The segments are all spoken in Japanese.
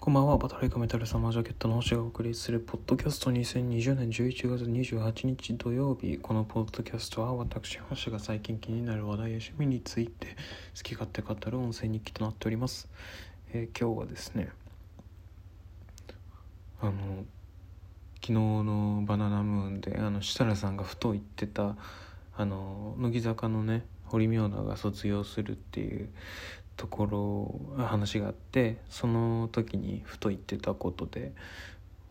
こんばんは、バタレイカメタルサマージャケットの星がお送りするポッドキャスト2020年11月28日土曜日。このポッドキャストは私、星が最近気になる話題や趣味について好き勝手語る音声日記となっております。えー今日はですね、あの、昨日のバナナムーンで、あの、設楽さんがふと言ってた、あの、乃木坂のね、堀妙奈が卒業するっていうところ話があってその時にふと言ってたことで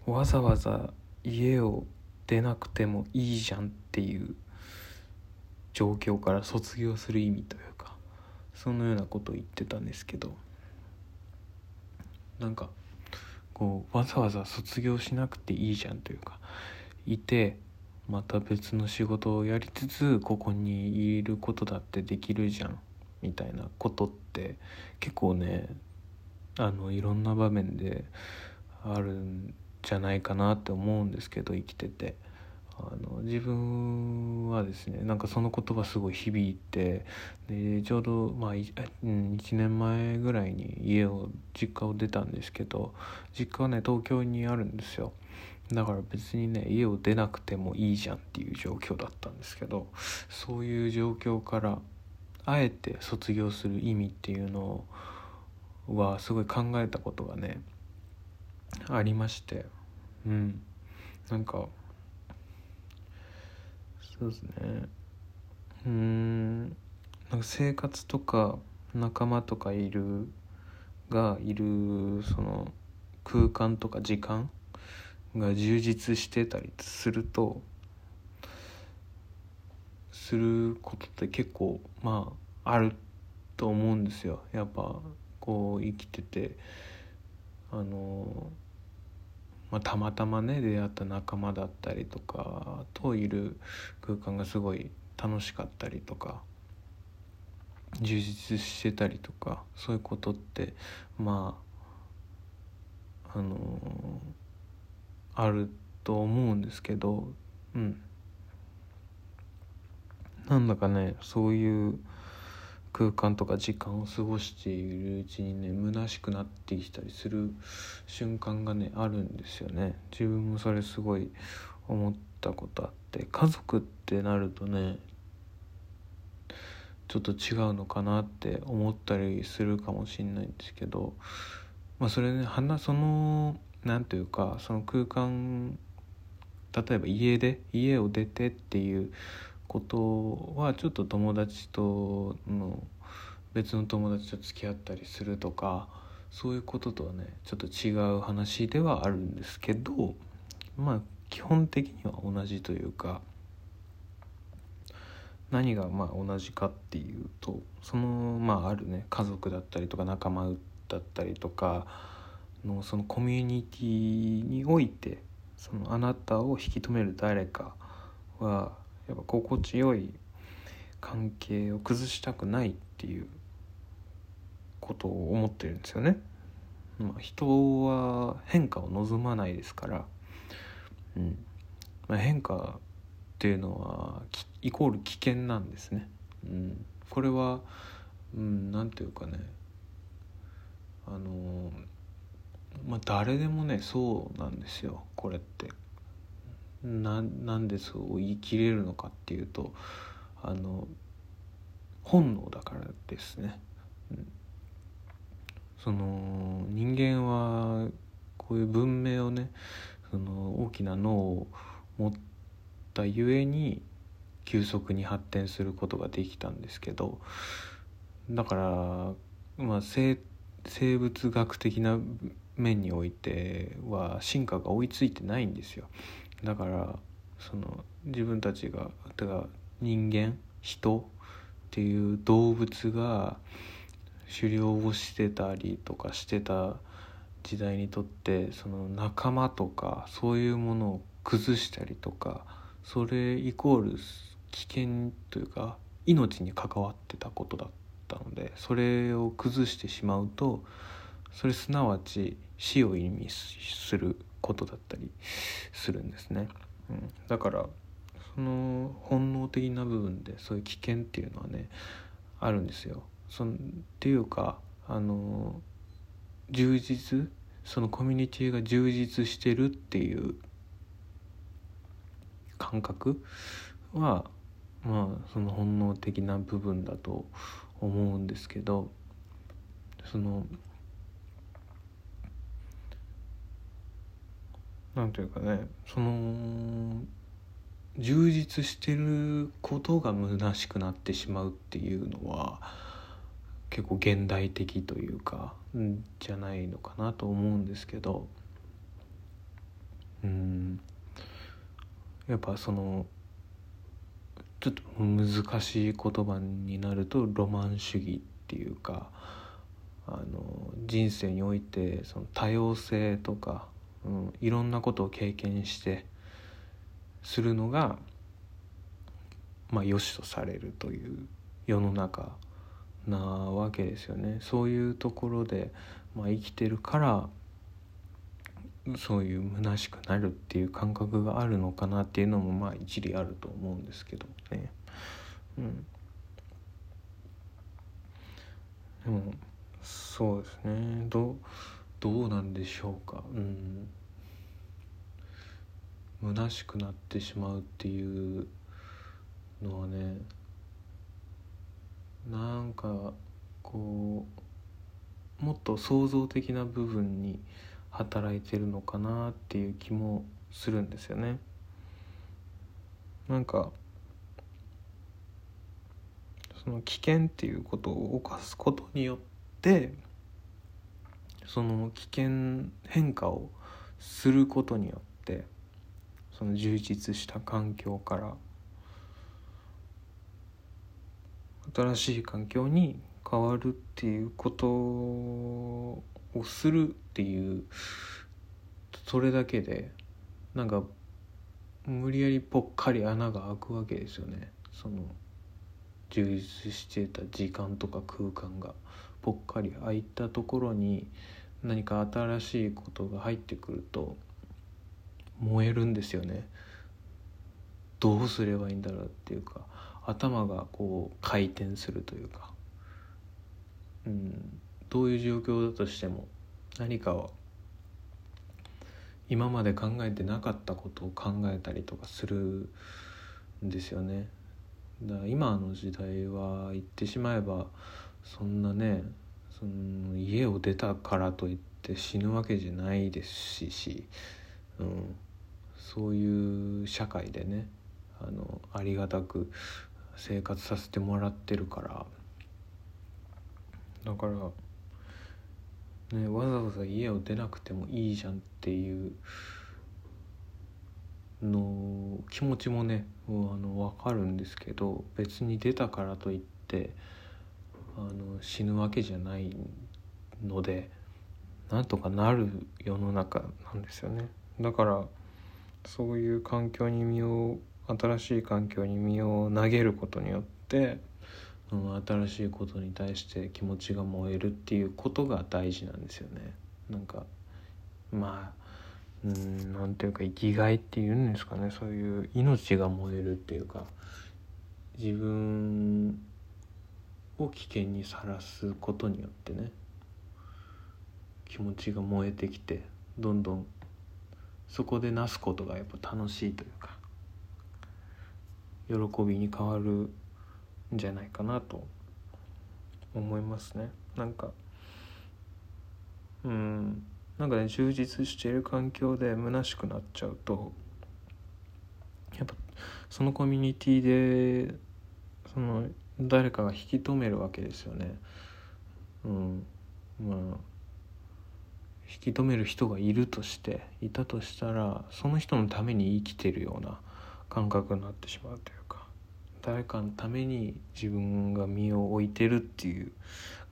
わざわざ家を出なくてもいいじゃんっていう状況から卒業する意味というかそのようなことを言ってたんですけどなんかこうわざわざ卒業しなくていいじゃんというかいてまた別の仕事をやりつつここにいることだってできるじゃんみたいなことって結構ねあのいろんな場面であるんじゃないかなって思うんですけど生きててあの自分はですねなんかその言葉すごい響いてでちょうど、まあ、1年前ぐらいに家を実家を出たんですけど実家はね東京にあるんですよ。だから別にね家を出なくてもいいじゃんっていう状況だったんですけどそういう状況からあえて卒業する意味っていうのはすごい考えたことがねありまして。うん。なんかそうですね。うん。なんか生活とか仲間とかいるがいるその空間とか時間が充実してたりするとすることって結構まああると思うんですよ。やっぱこう生きてて。あの、まあ、たまたまね出会った仲間だったりとかといる空間がすごい楽しかったりとか充実してたりとかそういうことってまああのあると思うんですけどうん。なんだかねそういう空間とか時間を過ごしているうちにね虚しくなってきたりする瞬間がねあるんですよね。自分もそれすごい思ったことあって家族ってなるとねちょっと違うのかなって思ったりするかもしんないんですけどまあそれね花そのなんていうかその空間例えば家で家を出てっていうことはちょっと友達との別の友達と付き合ったりするとかそういうこととはねちょっと違う話ではあるんですけどまあ基本的には同じというか何がまあ同じかっていうとそのまああるね家族だったりとか仲間だったりとかのそのコミュニティにおいてそのあなたを引き止める誰かはやっぱ心地よい関係を崩したくないっていうことを思ってるんですよね。まあ、人は変化を望まないですから、うんまあ、変化っていうのはイコール危険なんですね。うん、これは、うん、なんていうかねあのまあ誰でもねそうなんですよこれって。ななんでそう言い切れるのかっていうとあの本能だからですね、うん、その人間はこういう文明をねその大きな脳を持ったゆえに急速に発展することができたんですけどだからまあ生生物学的な面においては進化が追いついてないんですよ。だからその自分たちがてか人間人っていう動物が狩猟をしてたりとかしてた時代にとってその仲間とかそういうものを崩したりとかそれイコール危険というか命に関わってたことだったのでそれを崩してしまうとそれすなわち死を意味することだったりするんですね。うん、だからその本能的な部分でそういう危険っていうのはねあるんですよ。そのっていうかあの充実そのコミュニティが充実してるっていう感覚はまあその本能的な部分だと思うんですけどそのなんていうかねその充実してることが虚しくなってしまうっていうのは結構現代的というかじゃないのかなと思うんですけど。うん。やっぱそのちょっと難しい言葉になるとロマン主義っていうかあの人生においてその多様性とか、うん、いろんなことを経験してするのがまあ良しとされるという世の中なわけですよね。そういうところで、まあ、生きてるからそういう虚しくなるっていう感覚があるのかなっていうのもまあ一理あると思うんですけどね。うん、でもそうですねどどうなんでしょうか。うん虚しくなってしまうっていうのはねなんかこうもっと創造的な部分に働いてるのかなっていう気もするんですよね。なんかその危険っていうことを犯すことによってその危険変化をすることによってその充実した環境から新しい環境に変わるっていうことをするっていうそれだけでなんか無理やりぽっかり穴が開くわけですよね。その充実してた時間とか空間がぽっかり空いたところに何か新しいことが入ってくると燃えるんですよね。どうすればいいんだろうっていうか頭がこう回転するというか、うん、どういう状況だとしても何かは今まで考えてなかったことを考えたりとかするんですよね。だから今の時代は言ってしまえばそんなねその家を出たからといって死ぬわけじゃないですし、うん、そういう社会でねあのありがたく生活させてもらってるから。だからねわざわざ家を出なくてもいいじゃんっていうの気持ちもねあの分かるんですけど別に出たからといってあの死ぬわけじゃないのでなんとかなる世の中なんですよね。だからそういう環境に身を新しい環境に身を投げることによって、うん、新しいことに対して気持ちが燃えるっていうことが大事なんですよね。なんかまあうんなんていうか生きがいっていうんですかねそういう命が燃えるっていうか自分を危険にさらすことによってね気持ちが燃えてきてどんどんそこでなすことがやっぱ楽しいというか喜びに変わるんじゃないかなと思いますね。なんかうんなんかね充実している環境で虚しくなっちゃうとやっぱそのコミュニティでその誰かが引き止めるわけですよね。うんまあ引き止める人がいるとしていたとしたらその人のために生きてるような感覚になってしまうというか誰かのために自分が身を置いてるっていう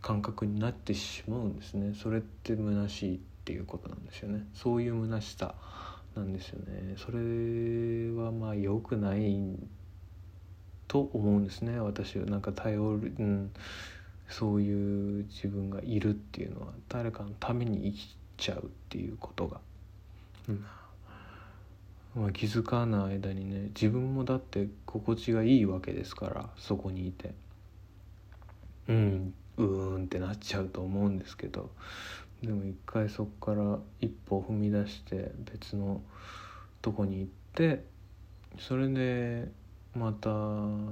感覚になってしまうんですね。それって虚しいっていうことなんですよね。そういう虚しさなんですよね。それはまあ良くないと思うんですね。私はなんか頼る、うん、そういう自分がいるっていうのは。誰かのために生きちゃうっていうことが、うん。まあ、気づかない間にね自分もだって心地がいいわけですからそこにいて。うん。うーんってなっちゃうと思うんですけど。でも一回そこから一歩踏み出して別のとこに行ってそれでまた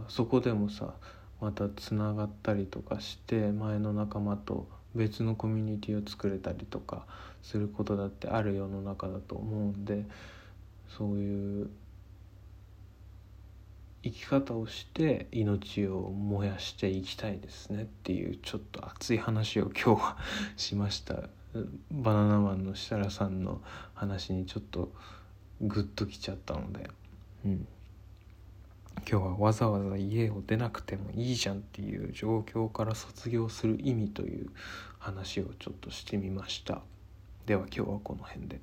そこでもさまたつながったりとかして前の仲間と別のコミュニティを作れたりとかすることだってある世の中だと思うんでそういう生き方をして命を燃やしていきたいですねっていうちょっと熱い話を今日はしました。バナナマンの設楽さんの話にちょっとグッときちゃったので、うん、今日はわざわざ家を出なくてもいいじゃんっていう状況から卒業する意味という話をちょっとしてみましたでは今日はこの辺で。